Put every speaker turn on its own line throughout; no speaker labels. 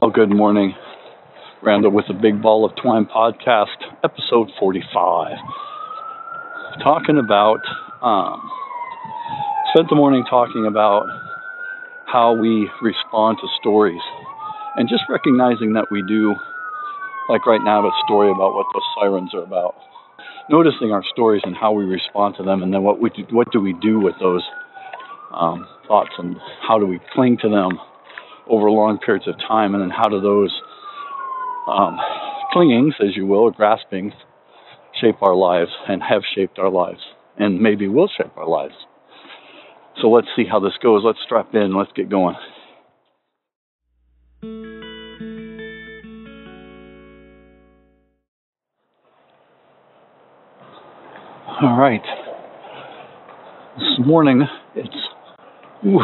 Well, good morning. Randall with the Big Ball of Twine podcast, episode 45. Talking about, um, spent the morning talking about how we respond to stories and just recognizing that we do, like right now, a story about what those sirens are about. Noticing our stories and how we respond to them, and then what we do, what do we do with those um, thoughts, and how do we cling to them over long periods of time, and then how do those um, clingings, as you will, or graspings, shape our lives and have shaped our lives, and maybe will shape our lives. So let's see how this goes. Let's strap in. Let's get going. All right. This morning it's ooh,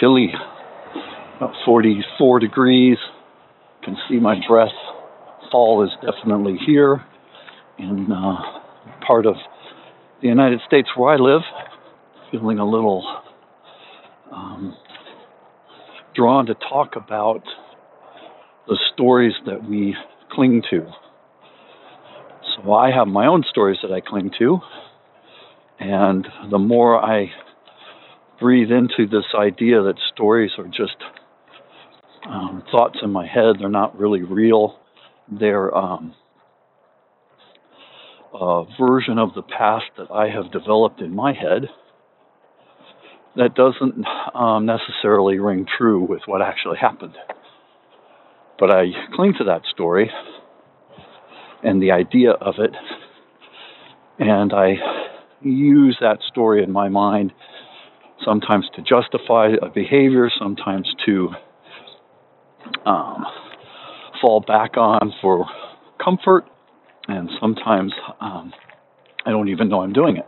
chilly about 44 degrees. You can see my breath. Fall is definitely here in uh, part of the United States where I live. Feeling a little um, drawn to talk about the stories that we cling to. So I have my own stories that I cling to, and the more I breathe into this idea that stories are just thoughts in my head. They're not really real. They're um, a version of the past that I have developed in my head that doesn't um, necessarily ring true with what actually happened. But I cling to that story and the idea of it, and I use that story in my mind sometimes to justify a behavior, sometimes to um, fall back on for comfort, and sometimes um, I don't even know I'm doing it.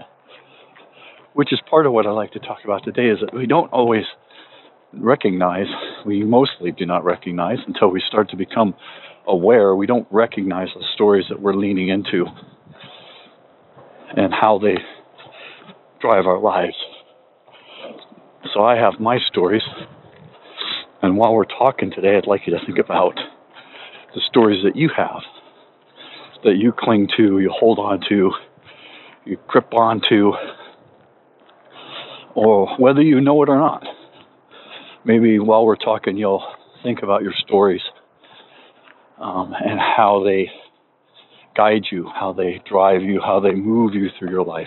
Which is part of what I like to talk about today is that we don't always recognize, we mostly do not recognize until we start to become aware, we don't recognize the stories that we're leaning into and how they drive our lives. So I have my stories and while we're talking today, I'd like you to think about the stories that you have, that you cling to, you hold on to, you grip on to, or whether you know it or not. Maybe while we're talking, you'll think about your stories um, and how they guide you, how they drive you, how they move you through your life.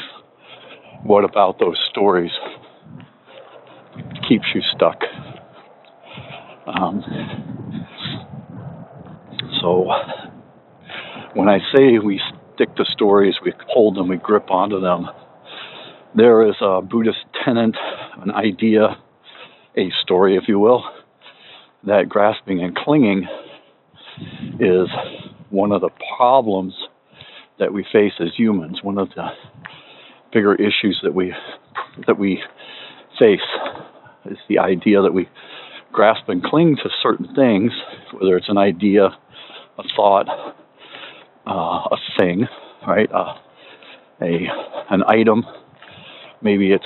What about those stories keeps you stuck? Um, so when I say we stick to stories, we hold them, we grip onto them, there is a Buddhist tenet, an idea, a story, if you will, that grasping and clinging is one of the problems that we face as humans, one of the bigger issues that we that we face is the idea that we grasp and cling to certain things, whether it's an idea, a thought, uh, a thing, right? Uh, a an item. Maybe it's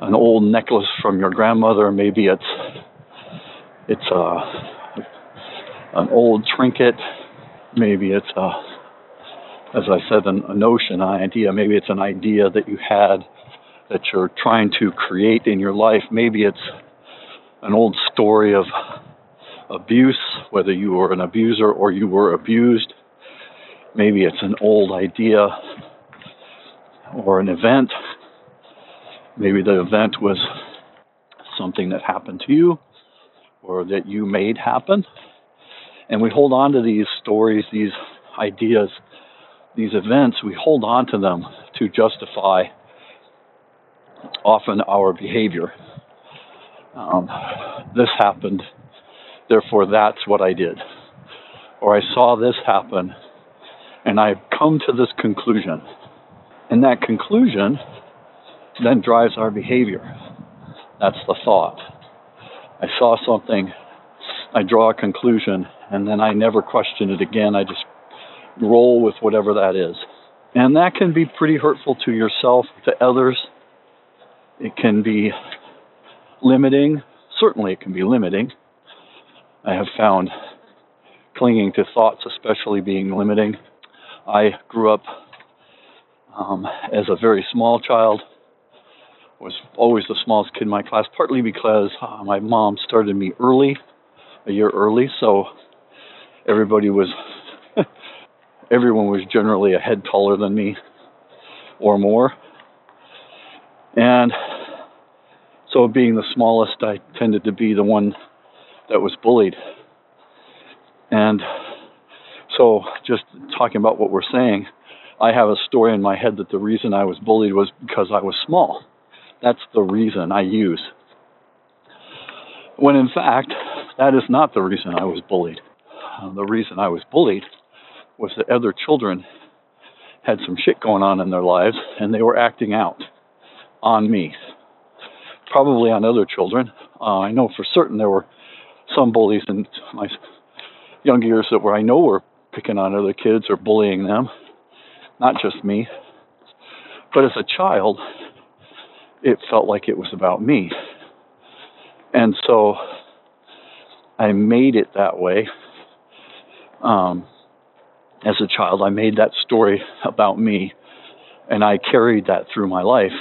an old necklace from your grandmother. Maybe it's it's a uh, an old trinket. Maybe it's a as I said, an, a notion, an idea. Maybe it's an idea that you had that you're trying to create in your life. Maybe it's an old story of abuse, whether you were an abuser or you were abused. Maybe it's an old idea or an event. Maybe the event was something that happened to you or that you made happen. And we hold on to these stories, these ideas, these events, we hold on to them to justify often our behavior um, this happened, therefore that's what I did. Or I saw this happen, and I've come to this conclusion. And that conclusion then drives our behavior. That's the thought. I saw something, I draw a conclusion, and then I never question it again. I just roll with whatever that is. And that can be pretty hurtful to yourself, to others. It can be limiting. Certainly, it can be limiting. I have found clinging to thoughts, especially being limiting. I grew up um, as a very small child, was always the smallest kid in my class, partly because uh, my mom started me early, a year early, so everybody was, everyone was generally a head taller than me or more. And so, being the smallest, I tended to be the one that was bullied. And so, just talking about what we're saying, I have a story in my head that the reason I was bullied was because I was small. That's the reason I use. When in fact, that is not the reason I was bullied. Uh, the reason I was bullied was that other children had some shit going on in their lives and they were acting out on me, probably on other children. Uh, I know for certain there were some bullies in my young years that were I know were picking on other kids or bullying them, not just me. But as a child, it felt like it was about me. And so I made it that way. Um, as a child, I made that story about me, and I carried that through my life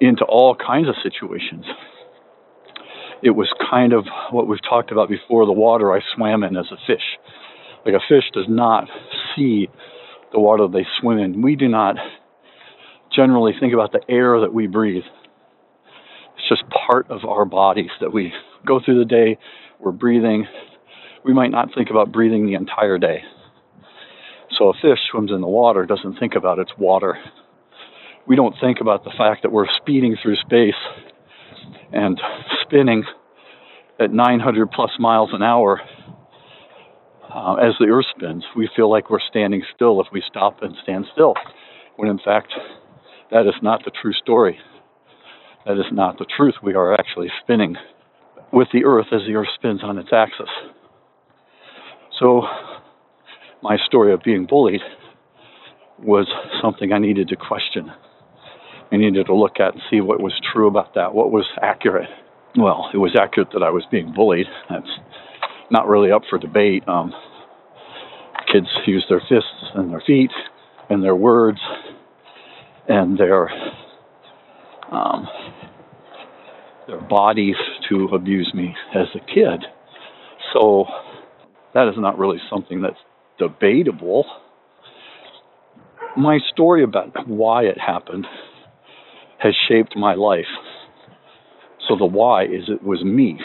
into all kinds of situations. It was kind of what we've talked about before the water I swam in as a fish. Like a fish does not see the water they swim in. We do not generally think about the air that we breathe. It's just part of our bodies that we go through the day, we're breathing. We might not think about breathing the entire day. So a fish swims in the water, doesn't think about its water. We don't think about the fact that we're speeding through space and spinning at 900 plus miles an hour uh, as the Earth spins. We feel like we're standing still if we stop and stand still, when in fact, that is not the true story. That is not the truth. We are actually spinning with the Earth as the Earth spins on its axis. So, my story of being bullied was something I needed to question. I needed to look at and see what was true about that, what was accurate. Well, it was accurate that I was being bullied. That's not really up for debate. Um, kids use their fists and their feet and their words and their um, their bodies to abuse me as a kid. So that is not really something that's debatable. My story about why it happened has shaped my life. So the why is it was me.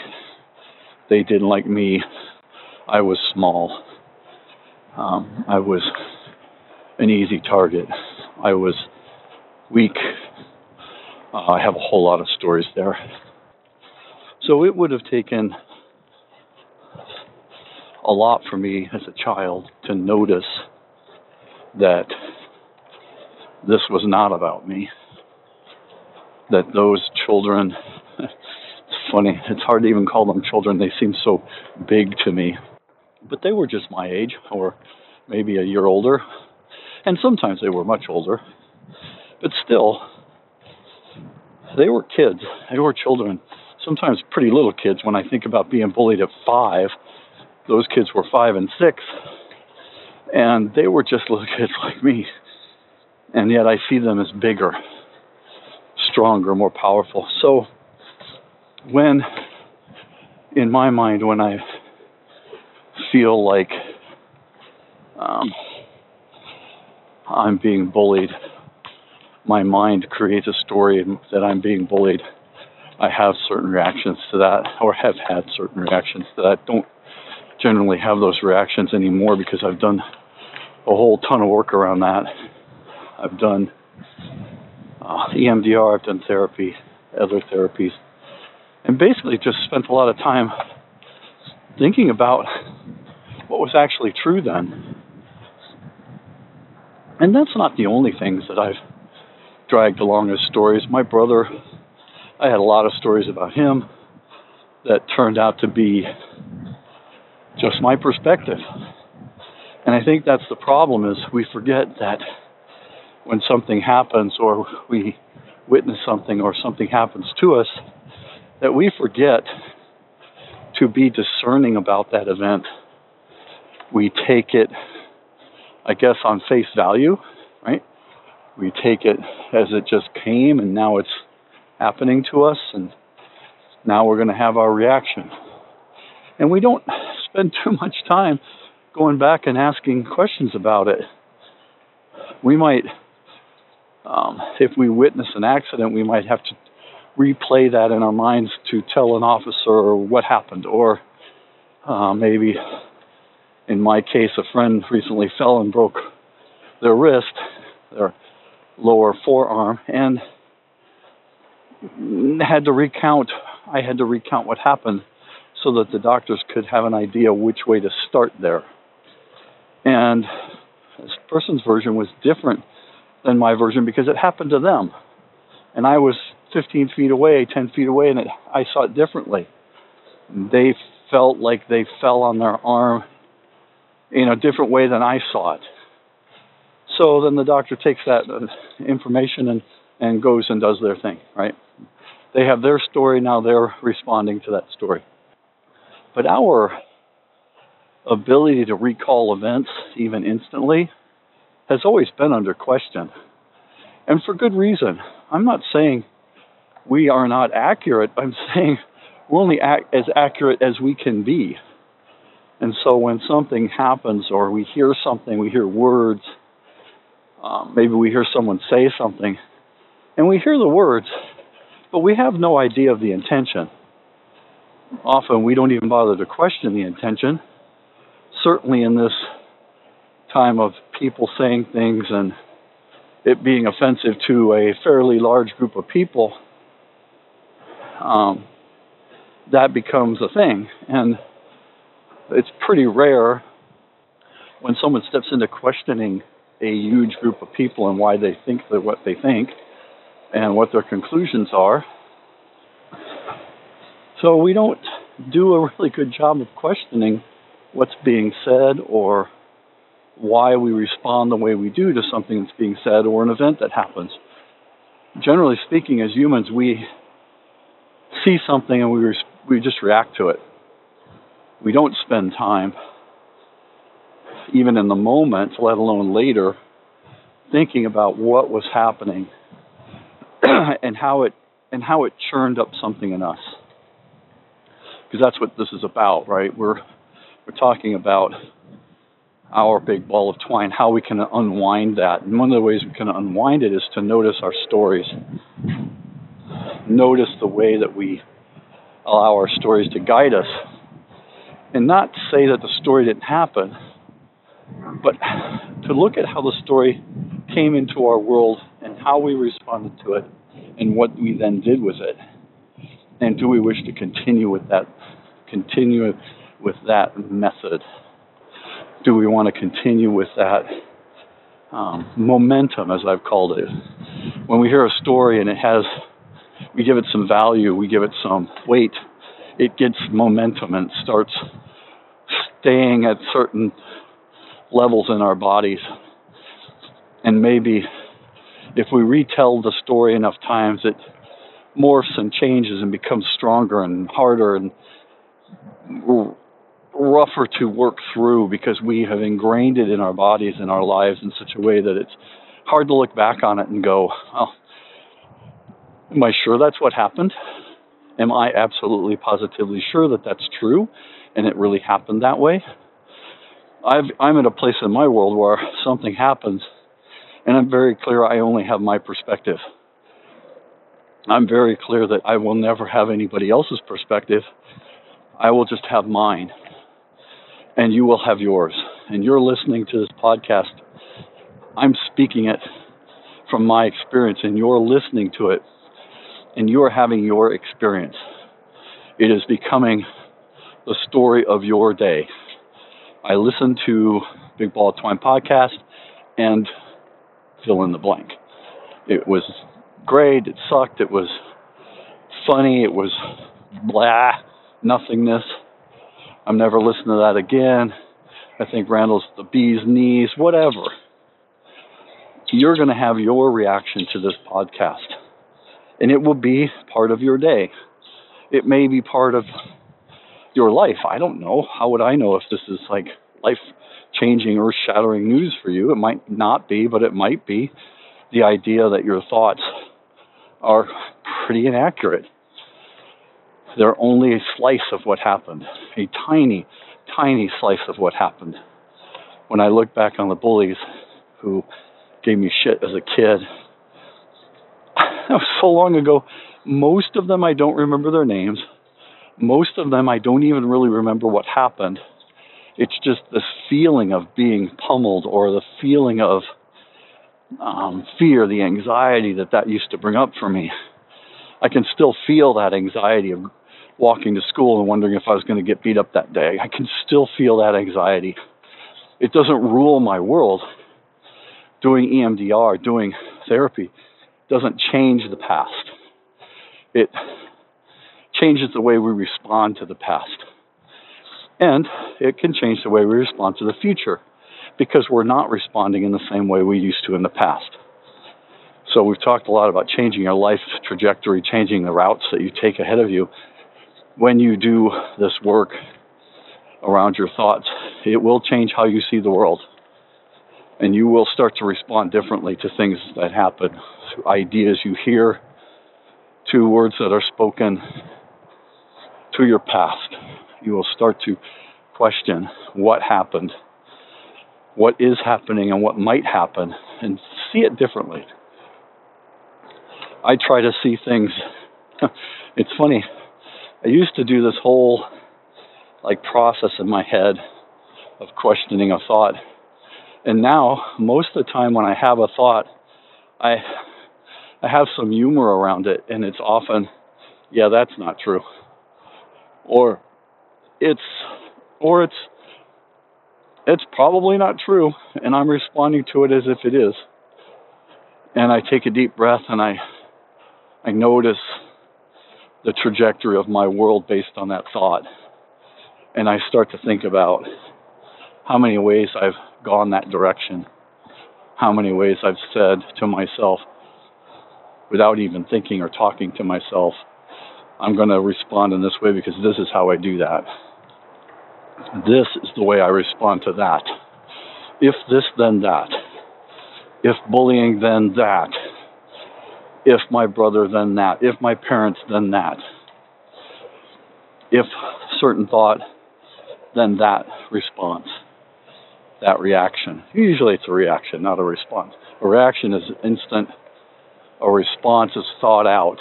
They didn't like me. I was small. Um, I was an easy target. I was weak. Uh, I have a whole lot of stories there. So it would have taken a lot for me as a child to notice that this was not about me that those children, it's funny, it's hard to even call them children, they seem so big to me. But they were just my age, or maybe a year older. And sometimes they were much older. But still, they were kids, they were children. Sometimes pretty little kids. When I think about being bullied at five, those kids were five and six. And they were just little kids like me. And yet I see them as bigger stronger, more powerful. So, when, in my mind, when I feel like um, I'm being bullied, my mind creates a story that I'm being bullied. I have certain reactions to that, or have had certain reactions to that. Don't generally have those reactions anymore because I've done a whole ton of work around that. I've done uh, EMDR, I've done therapy, other therapies, and basically just spent a lot of time thinking about what was actually true then. And that's not the only things that I've dragged along as stories. My brother, I had a lot of stories about him that turned out to be just my perspective. And I think that's the problem is we forget that when something happens or we witness something or something happens to us that we forget to be discerning about that event. We take it, I guess, on face value, right? We take it as it just came and now it's happening to us, and now we're going to have our reaction. And we don't spend too much time going back and asking questions about it. We might, um, if we witness an accident, we might have to replay that in our minds to tell an officer what happened, or uh, maybe, in my case, a friend recently fell and broke their wrist, their lower forearm, and had to recount. I had to recount what happened so that the doctors could have an idea which way to start there. And this person's version was different than my version because it happened to them. And I was 15 feet away, 10 feet away, and it, I saw it differently. They felt like they fell on their arm in a different way than I saw it. So then the doctor takes that uh, information and, and goes and does their thing, right? They have their story, now they're responding to that story. But our ability to recall events, even instantly, has always been under question. And for good reason. I'm not saying we are not accurate, I'm saying we're only as accurate as we can be. And so when something happens or we hear something, we hear words, um, maybe we hear someone say something, and we hear the words, but we have no idea of the intention. Often we don't even bother to question the intention. Certainly in this time of people saying things and it being offensive to a fairly large group of people, um, that becomes a thing. And it's pretty rare when someone steps into questioning a huge group of people and why they think that what they think and what their conclusions are. So we don't do a really good job of questioning what's being said or why we respond the way we do to something that's being said or an event that happens. Generally speaking, as humans, we see something and we, res- we just react to it. We don't spend time, even in the moment, let alone later, thinking about what was happening and how it and how it churned up something in us. Because that's what this is about, right? We're we're talking about our big ball of twine, how we can unwind that. And one of the ways we can unwind it is to notice our stories. Notice the way that we allow our stories to guide us. And not say that the story didn't happen, but to look at how the story came into our world and how we responded to it and what we then did with it. And do we wish to continue with that continue with that method? Do we want to continue with that um, momentum, as I've called it? When we hear a story and it has, we give it some value, we give it some weight, it gets momentum and starts staying at certain levels in our bodies. And maybe if we retell the story enough times, it morphs and changes and becomes stronger and harder and rougher to work through because we have ingrained it in our bodies and our lives in such a way that it's hard to look back on it and go, oh, am I sure that's what happened? Am I absolutely positively sure that that's true and it really happened that way? I've, I'm at a place in my world where something happens and I'm very clear I only have my perspective. I'm very clear that I will never have anybody else's perspective. I will just have mine. And you will have yours. And you're listening to this podcast. I'm speaking it from my experience, and you're listening to it, and you're having your experience. It is becoming the story of your day. I listened to Big Ball of Twine podcast, and fill in the blank. It was great. It sucked. It was funny. It was blah, nothingness. I'm never listening to that again. I think Randall's the bee's knees, whatever. You're going to have your reaction to this podcast, and it will be part of your day. It may be part of your life. I don't know. How would I know if this is like life changing, earth shattering news for you? It might not be, but it might be. The idea that your thoughts are pretty inaccurate. They're only a slice of what happened, a tiny, tiny slice of what happened. When I look back on the bullies who gave me shit as a kid, that was so long ago. Most of them I don't remember their names. Most of them I don't even really remember what happened. It's just the feeling of being pummeled or the feeling of um, fear, the anxiety that that used to bring up for me. I can still feel that anxiety of walking to school and wondering if I was going to get beat up that day. I can still feel that anxiety. It doesn't rule my world. Doing EMDR, doing therapy, doesn't change the past. It changes the way we respond to the past. And it can change the way we respond to the future because we're not responding in the same way we used to in the past. So we've talked a lot about changing your life trajectory, changing the routes that you take ahead of you. When you do this work around your thoughts, it will change how you see the world. And you will start to respond differently to things that happen, to ideas you hear, to words that are spoken, to your past. You will start to question what happened what is happening and what might happen and see it differently. I try to see things. it's funny. I used to do this whole like process in my head of questioning a thought. And now, most of the time when I have a thought, I I have some humor around it and it's often yeah, that's not true. Or it's or it's it's probably not true, and I'm responding to it as if it is. And I take a deep breath and I I notice the trajectory of my world based on that thought. And I start to think about how many ways I've gone that direction, how many ways I've said to myself, without even thinking or talking to myself, I'm going to respond in this way because this is how I do that. This is the way I respond to that. If this, then that. If bullying, then that. If my brother, then that. If my parents, then that. If certain thought, then that response, that reaction. Usually it's a reaction, not a response. A reaction is instant, a response is thought out.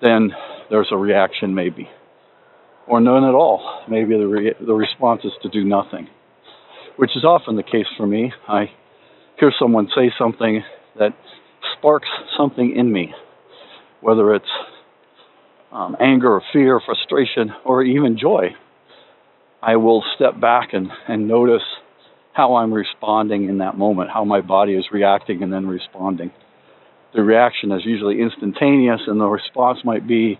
Then there's a reaction, maybe or none at all. Maybe the, re- the response is to do nothing, which is often the case for me. I hear someone say something that sparks something in me, whether it's um, anger or fear, frustration, or even joy. I will step back and, and notice how I'm responding in that moment, how my body is reacting and then responding. The reaction is usually instantaneous, and the response might be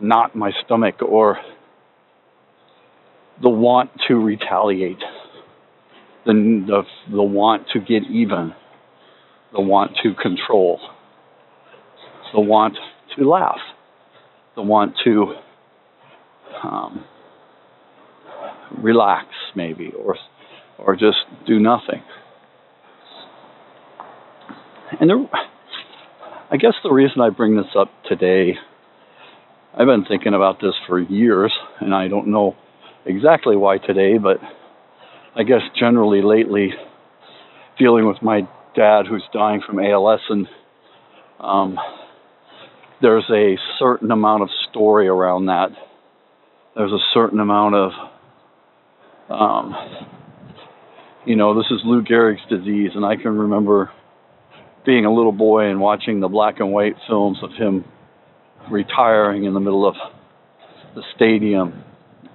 not my stomach or the want to retaliate, the, the, the want to get even, the want to control, the want to laugh, the want to um, relax, maybe, or, or just do nothing. And there, I guess the reason I bring this up today, I've been thinking about this for years, and I don't know exactly why today, but I guess generally lately, dealing with my dad who's dying from ALS, and um, there's a certain amount of story around that. There's a certain amount of, um, you know, this is Lou Gehrig's disease, and I can remember being a little boy and watching the black and white films of him retiring in the middle of the stadium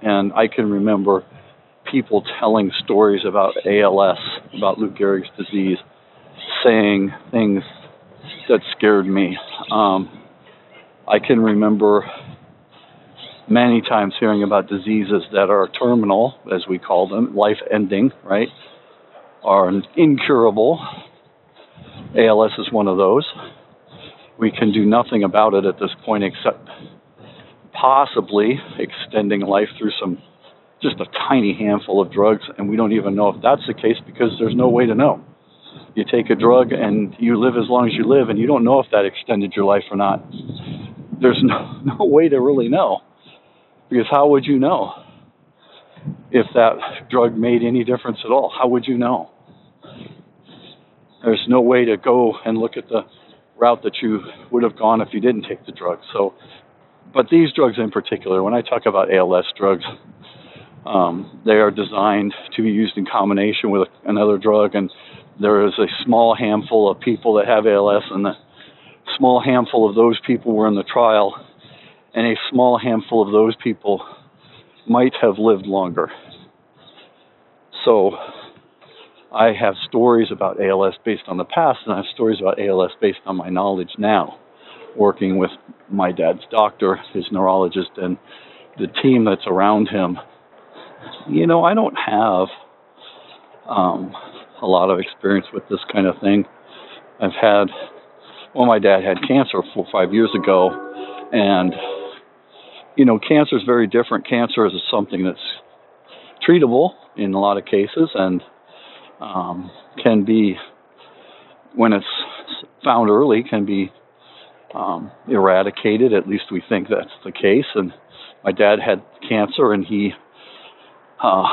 and I can remember people telling stories about ALS, about Lou Gehrig's disease, saying things that scared me. Um, I can remember many times hearing about diseases that are terminal, as we call them, life ending, right? Are incurable. ALS is one of those. We can do nothing about it at this point except possibly extending life through some just a tiny handful of drugs, and we don't even know if that's the case because there's no way to know. You take a drug and you live as long as you live, and you don't know if that extended your life or not. There's no, no way to really know because how would you know if that drug made any difference at all? How would you know? There's no way to go and look at the route that you would have gone if you didn't take the drug. So, but these drugs in particular, when I talk about ALS drugs, um, they are designed to be used in combination with another drug, and there is a small handful of people that have ALS, and a small handful of those people were in the trial, and a small handful of those people might have lived longer. So, I have stories about ALS based on the past, and I have stories about ALS based on my knowledge now, working with my dad's doctor, his neurologist, and the team that's around him you know, I don't have um, a lot of experience with this kind of thing. I've had, well, my dad had cancer four five years ago, and you know, cancer is very different. Cancer is something that's treatable in a lot of cases, and um, can be, when it's found early, can be um, eradicated. At least we think that's the case. And my dad had cancer, and he uh,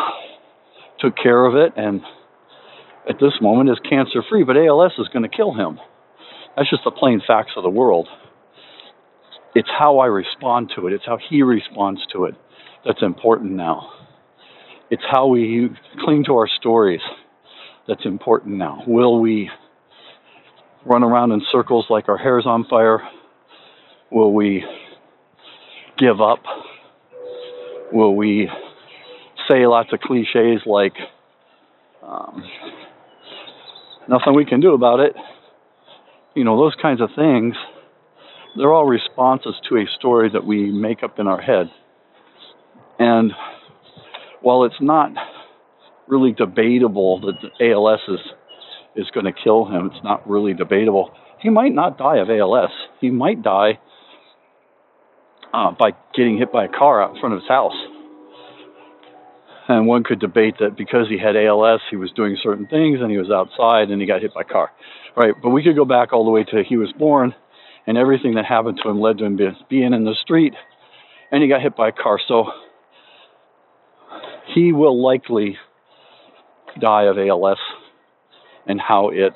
took care of it, and at this moment is cancer free. But ALS is going to kill him. That's just the plain facts of the world. It's how I respond to it. It's how he responds to it that's important now. It's how we cling to our stories that's important now. Will we run around in circles like our hair's on fire? Will we give up? Will we say lots of cliches like um, nothing we can do about it. You know, those kinds of things, they're all responses to a story that we make up in our head. And while it's not really debatable that ALS is, is going to kill him, it's not really debatable. He might not die of ALS. He might die uh, by getting hit by a car out in front of his house and one could debate that because he had ALS, he was doing certain things and he was outside and he got hit by a car. Right, but we could go back all the way to he was born and everything that happened to him led to him being in the street and he got hit by a car. So he will likely die of ALS and how it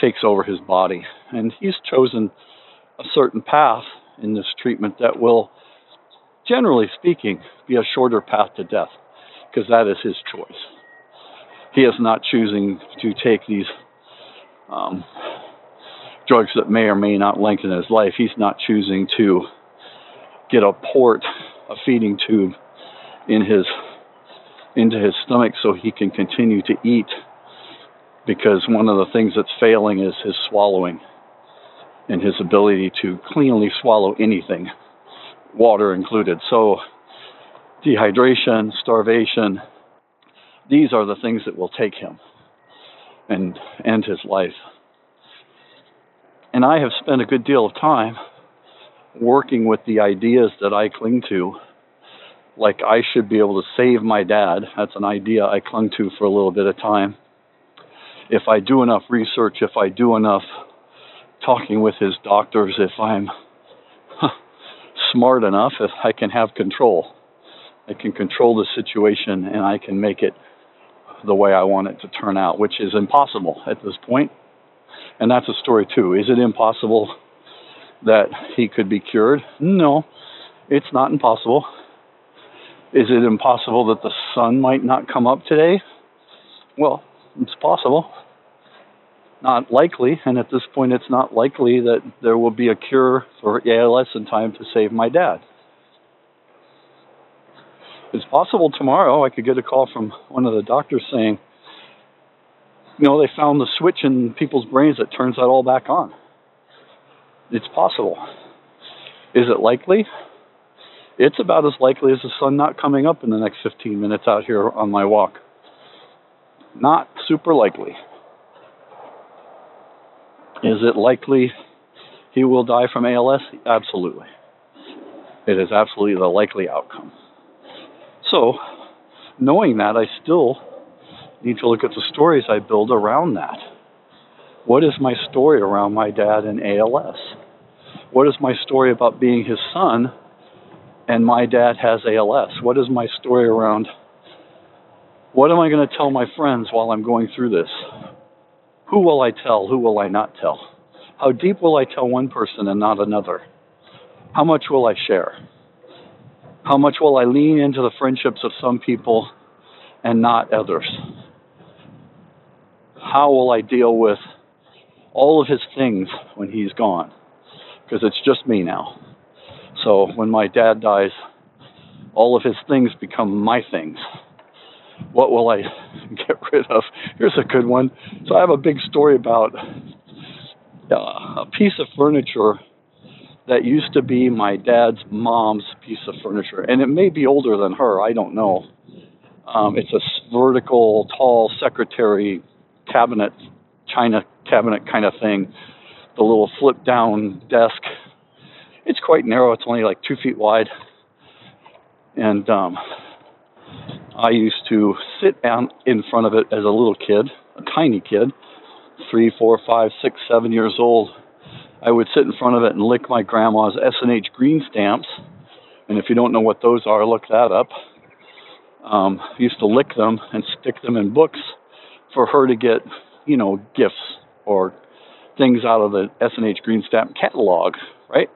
takes over his body. And he's chosen a certain path in this treatment that will, generally speaking, be a shorter path to death because that is his choice. He is not choosing to take these um, drugs that may or may not lengthen his life. He's not choosing to get a port, a feeding tube in his into his stomach so he can continue to eat because one of the things that's failing is his swallowing and his ability to cleanly swallow anything, water included. So dehydration, starvation. These are the things that will take him and end his life. And I have spent a good deal of time working with the ideas that I cling to. Like I should be able to save my dad. That's an idea I clung to for a little bit of time. If I do enough research, if I do enough talking with his doctors, if I'm smart enough, if I can have control. I can control the situation and I can make it the way I want it to turn out, which is impossible at this point. And that's a story too. Is it impossible that he could be cured? No, it's not impossible. Is it impossible that the sun might not come up today? Well, it's possible. Not likely, and at this point, it's not likely that there will be a cure for ALS in time to save my dad it's possible tomorrow I could get a call from one of the doctors saying, you know, they found the switch in people's brains that turns that all back on. It's possible. Is it likely? It's about as likely as the sun not coming up in the next 15 minutes out here on my walk. Not super likely. Is it likely he will die from ALS? Absolutely. It is absolutely the likely outcome. So, knowing that, I still need to look at the stories I build around that. What is my story around my dad and ALS? What is my story about being his son and my dad has ALS? What is my story around what am I going to tell my friends while I'm going through this? Who will I tell? Who will I not tell? How deep will I tell one person and not another? How much will I share? How much will I lean into the friendships of some people and not others? How will I deal with all of his things when he's gone? Because it's just me now. So when my dad dies, all of his things become my things what will I get rid of? Here's a good one. So I have a big story about uh, a piece of furniture that used to be my dad's mom's piece of furniture, and it may be older than her. I don't know. Um, it's a vertical, tall secretary cabinet, china cabinet kind of thing. The little flip down desk. It's quite narrow. It's only like two feet wide, and um, I used to sit down in front of it as a little kid, a tiny kid, three, four, five, six, seven years old. I would sit in front of it and lick my grandma's S&H green stamps. And if you don't know what those are, look that up. Um, used to lick them and stick them in books for her to get, you know, gifts or things out of the S&H green stamp catalog, right?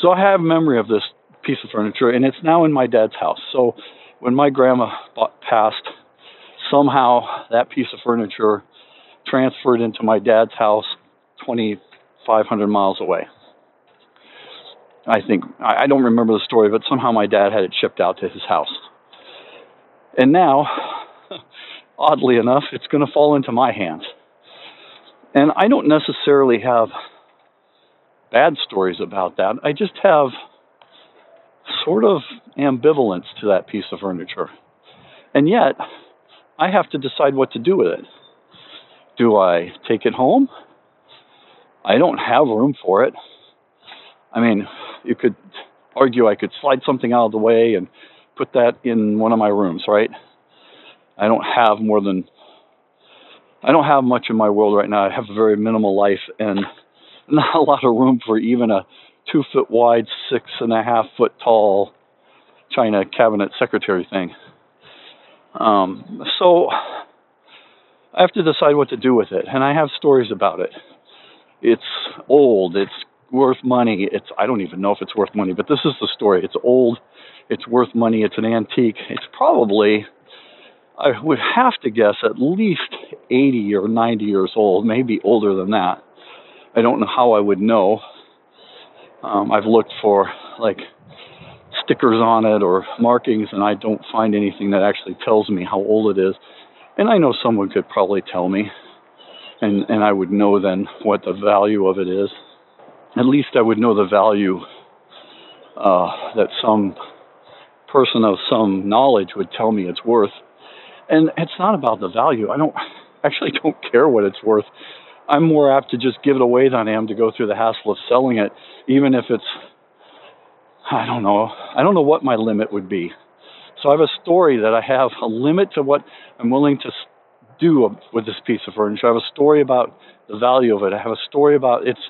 So I have memory of this piece of furniture, and it's now in my dad's house. So when my grandma bought, passed, somehow that piece of furniture transferred into my dad's house 2,500 miles away. I think, I don't remember the story, but somehow my dad had it shipped out to his house. And now, oddly enough, it's going to fall into my hands. And I don't necessarily have bad stories about that. I just have sort of ambivalence to that piece of furniture. And yet, I have to decide what to do with it. Do I take it home? I don't have room for it. I mean, you could argue I could slide something out of the way and put that in one of my rooms, right? I don't have more than I don't have much in my world right now. I have a very minimal life and not a lot of room for even a two foot wide, six and a half foot tall China cabinet secretary thing. Um, so I have to decide what to do with it, and I have stories about it. It's old. It's worth money. It's I don't even know if it's worth money, but this is the story. It's old. It's worth money. It's an antique. It's probably I would have to guess at least 80 or 90 years old, maybe older than that. I don't know how I would know. Um, I've looked for like stickers on it or markings, and I don't find anything that actually tells me how old it is. And I know someone could probably tell me, and and I would know then what the value of it is. At least I would know the value uh, that some person of some knowledge would tell me it's worth. And it's not about the value. I don't actually don't care what it's worth. I'm more apt to just give it away than I am to go through the hassle of selling it, even if it's, I don't know, I don't know what my limit would be. So I have a story that I have a limit to what I'm willing to do with this piece of furniture. I have a story about the value of it. I have a story about its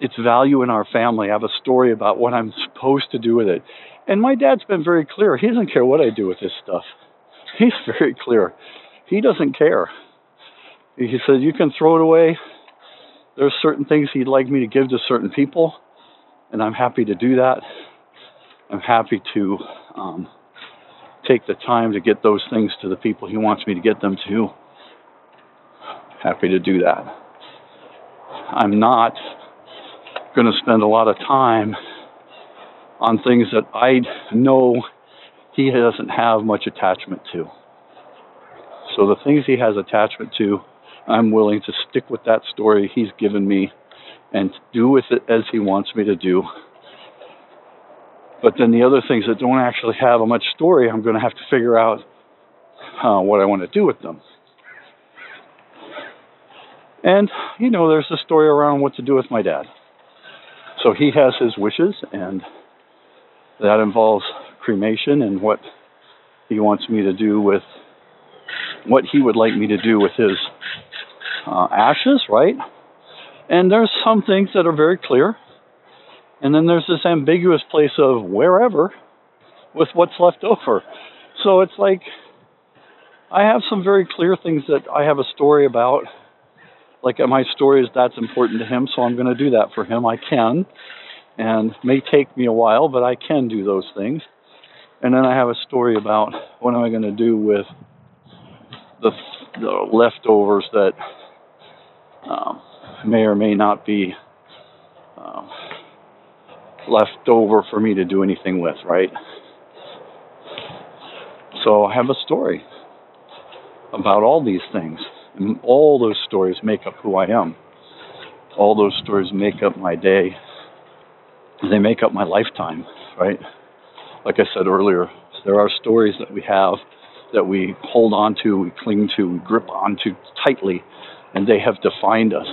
its value in our family. I have a story about what I'm supposed to do with it. And my dad's been very clear. He doesn't care what I do with this stuff. He's very clear. He doesn't care. He said, You can throw it away. There's certain things he'd like me to give to certain people, and I'm happy to do that. I'm happy to um, take the time to get those things to the people he wants me to get them to. Happy to do that. I'm not going to spend a lot of time on things that I know he doesn't have much attachment to. So the things he has attachment to, I'm willing to stick with that story he's given me and do with it as he wants me to do. But then the other things that don't actually have a much story, I'm going to have to figure out uh, what I want to do with them. And, you know, there's a story around what to do with my dad. So he has his wishes, and That involves cremation and what he wants me to do with what he would like me to do with his uh, ashes, right? And there's some things that are very clear. And then there's this ambiguous place of wherever with what's left over. So it's like I have some very clear things that I have a story about. Like my story is that's important to him, so I'm going to do that for him. I can, and may take me a while, but I can do those things. And then I have a story about what am I going to do with the, the leftovers that um, may or may not be um, left over for me to do anything with, right? So I have a story about all these things. And all those stories make up who I am. All those stories make up my day. They make up my lifetime, right? Like I said earlier, there are stories that we have that we hold on to, we cling to, we grip onto tightly, and they have defined us.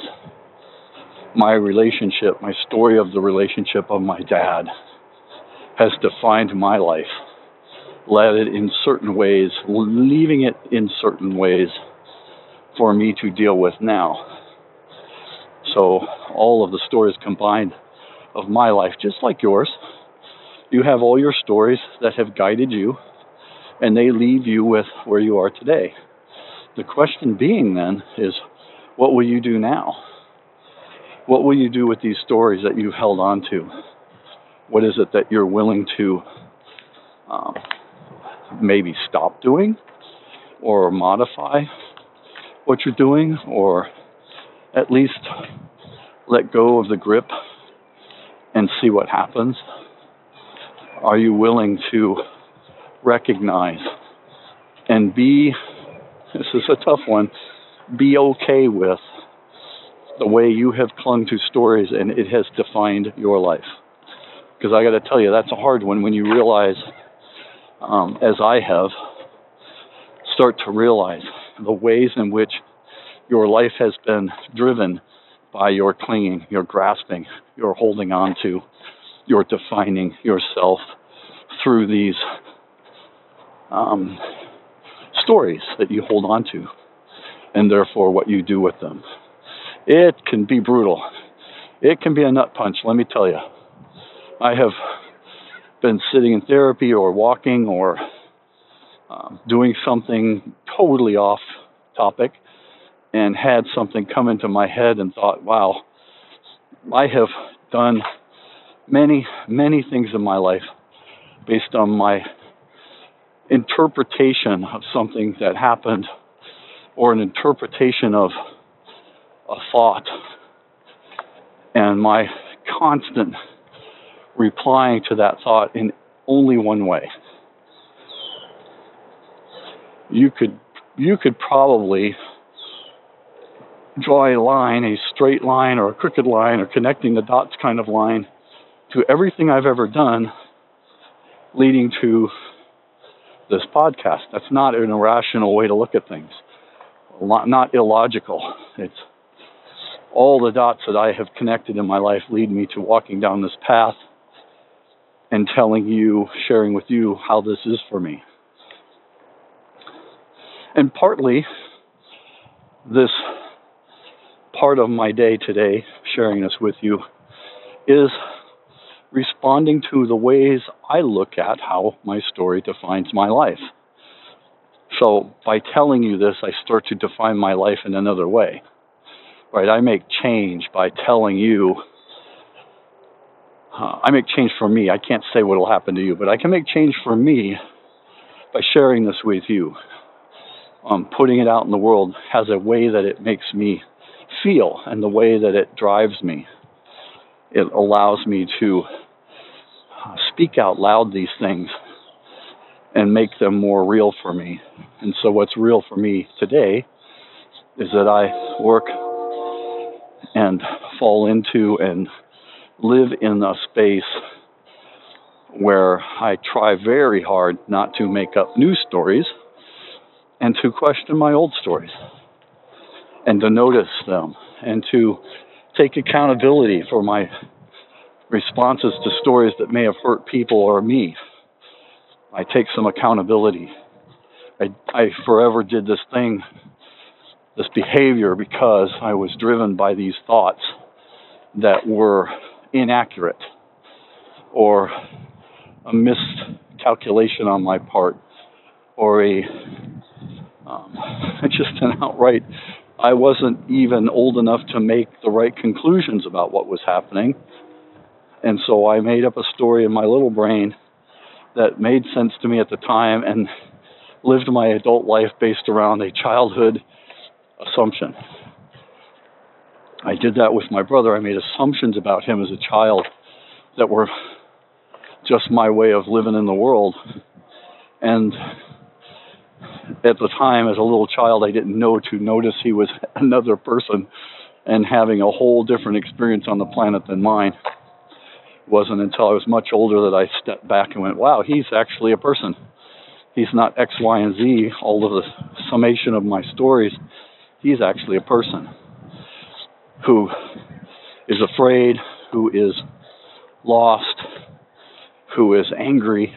My relationship, my story of the relationship of my dad has defined my life led it in certain ways, leaving it in certain ways for me to deal with now. So, all of the stories combined of my life, just like yours, you have all your stories that have guided you, and they leave you with where you are today. The question being then is, what will you do now? What will you do with these stories that you've held on to? What is it that you're willing to um, maybe stop doing or modify what you're doing or at least let go of the grip and see what happens? Are you willing to recognize and be, this is a tough one, be okay with the way you have clung to stories and it has defined your life? Because I got to tell you, that's a hard one when you realize um, as I have, start to realize the ways in which your life has been driven by your clinging, your grasping, your holding on to, your defining yourself through these um, stories that you hold on to, and therefore what you do with them. It can be brutal. It can be a nut punch, let me tell you. I have been sitting in therapy or walking or um, doing something totally off topic and had something come into my head and thought, wow, I have done many, many things in my life based on my interpretation of something that happened or an interpretation of a thought and my constant replying to that thought in only one way. You could you could probably draw a line, a straight line or a crooked line or connecting the dots kind of line to everything I've ever done leading to this podcast. That's not an irrational way to look at things. Not illogical. It's all the dots that I have connected in my life lead me to walking down this path and telling you, sharing with you how this is for me. And partly, this part of my day today, sharing this with you, is responding to the ways I look at how my story defines my life. So by telling you this, I start to define my life in another way. Right? I make change by telling you uh, I make change for me. I can't say what will happen to you, but I can make change for me by sharing this with you. Um, putting it out in the world has a way that it makes me feel and the way that it drives me. It allows me to uh, speak out loud these things and make them more real for me. And so, what's real for me today is that I work and fall into and live in a space where I try very hard not to make up new stories and to question my old stories and to notice them and to take accountability for my responses to stories that may have hurt people or me. I take some accountability. I, I forever did this thing, this behavior, because I was driven by these thoughts that were inaccurate or a miscalculation on my part or a um, just an outright I wasn't even old enough to make the right conclusions about what was happening. And so I made up a story in my little brain that made sense to me at the time and lived my adult life based around a childhood assumption. I did that with my brother. I made assumptions about him as a child that were just my way of living in the world. And at the time, as a little child, I didn't know to notice he was another person and having a whole different experience on the planet than mine. It wasn't until I was much older that I stepped back and went, wow, he's actually a person. He's not X, Y, and Z, all of the summation of my stories. He's actually a person who is afraid, who is lost, who is angry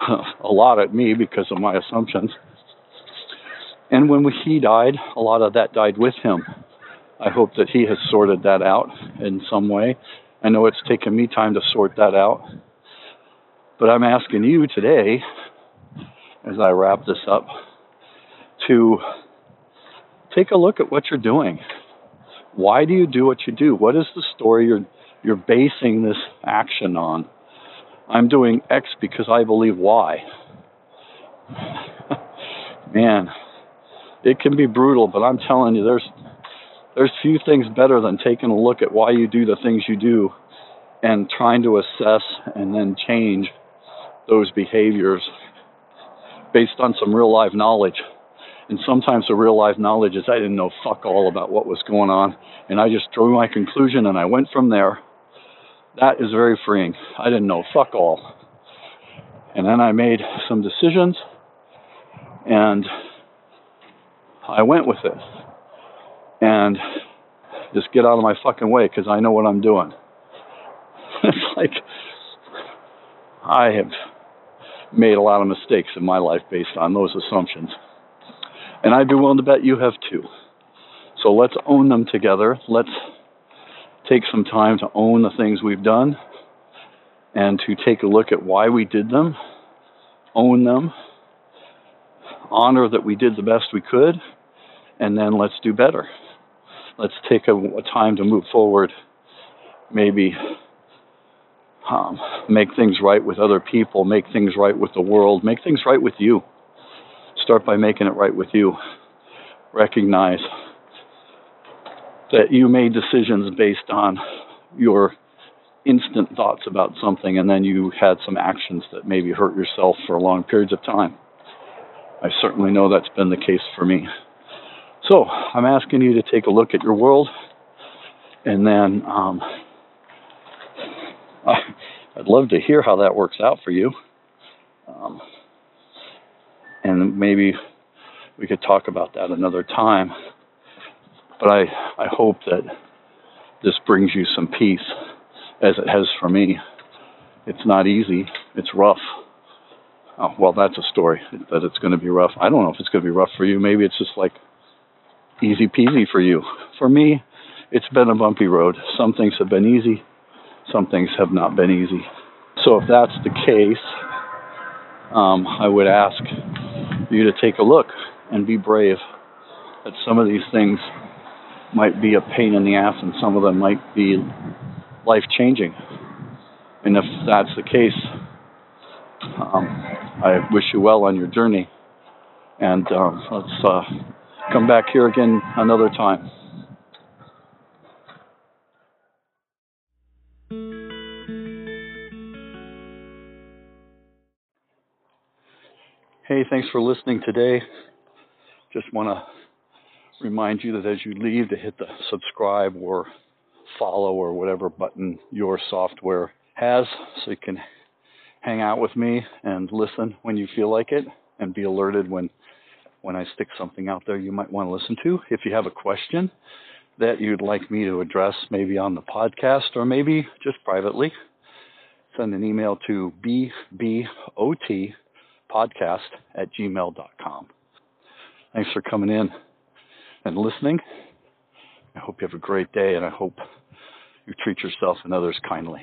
a lot at me because of my assumptions. And when he died, a lot of that died with him. I hope that he has sorted that out in some way. I know it's taken me time to sort that out. But I'm asking you today, as I wrap this up, to take a look at what you're doing. Why do you do what you do? What is the story you're you're basing this action on? I'm doing X because I believe Y. Man, it can be brutal, but I'm telling you, there's there's few things better than taking a look at why you do the things you do and trying to assess and then change those behaviors based on some real life knowledge. And sometimes the real life knowledge is I didn't know fuck all about what was going on, and I just drew my conclusion and I went from there. That is very freeing. I didn't know fuck all. And then I made some decisions and I went with this. And just get out of my fucking way because I know what I'm doing. it's like I have made a lot of mistakes in my life based on those assumptions. And I'd be willing to bet you have too. So let's own them together. Let's take some time to own the things we've done and to take a look at why we did them, own them, honor that we did the best we could, and then let's do better. Let's take a, a time to move forward, maybe um, make things right with other people, make things right with the world, make things right with you. Start by making it right with you. Recognize that you made decisions based on your instant thoughts about something and then you had some actions that maybe hurt yourself for long periods of time. I certainly know that's been the case for me. So I'm asking you to take a look at your world and then um, I'd love to hear how that works out for you. Um, and maybe we could talk about that another time. But I, I hope that this brings you some peace, as it has for me. It's not easy, it's rough. Oh, well, that's a story that it's going to be rough. I don't know if it's going to be rough for you. Maybe it's just like easy peasy for you. For me, it's been a bumpy road. Some things have been easy, some things have not been easy. So, if that's the case, um, I would ask you to take a look and be brave at some of these things might be a pain in the ass and some of them might be life changing. And if that's the case, um, I wish you well on your journey. And um, let's uh, come back here again another time. Hey, thanks for listening today. Just want to remind you that as you leave to hit the subscribe or follow or whatever button your software has so you can hang out with me and listen when you feel like it and be alerted when when I stick something out there you might want to listen to. If you have a question, that you'd like me to address, maybe on the podcast or maybe just privately, send an email to bbotpodcast at gmail.com. Thanks for coming in and listening. I hope you have a great day and I hope you treat yourself and others kindly.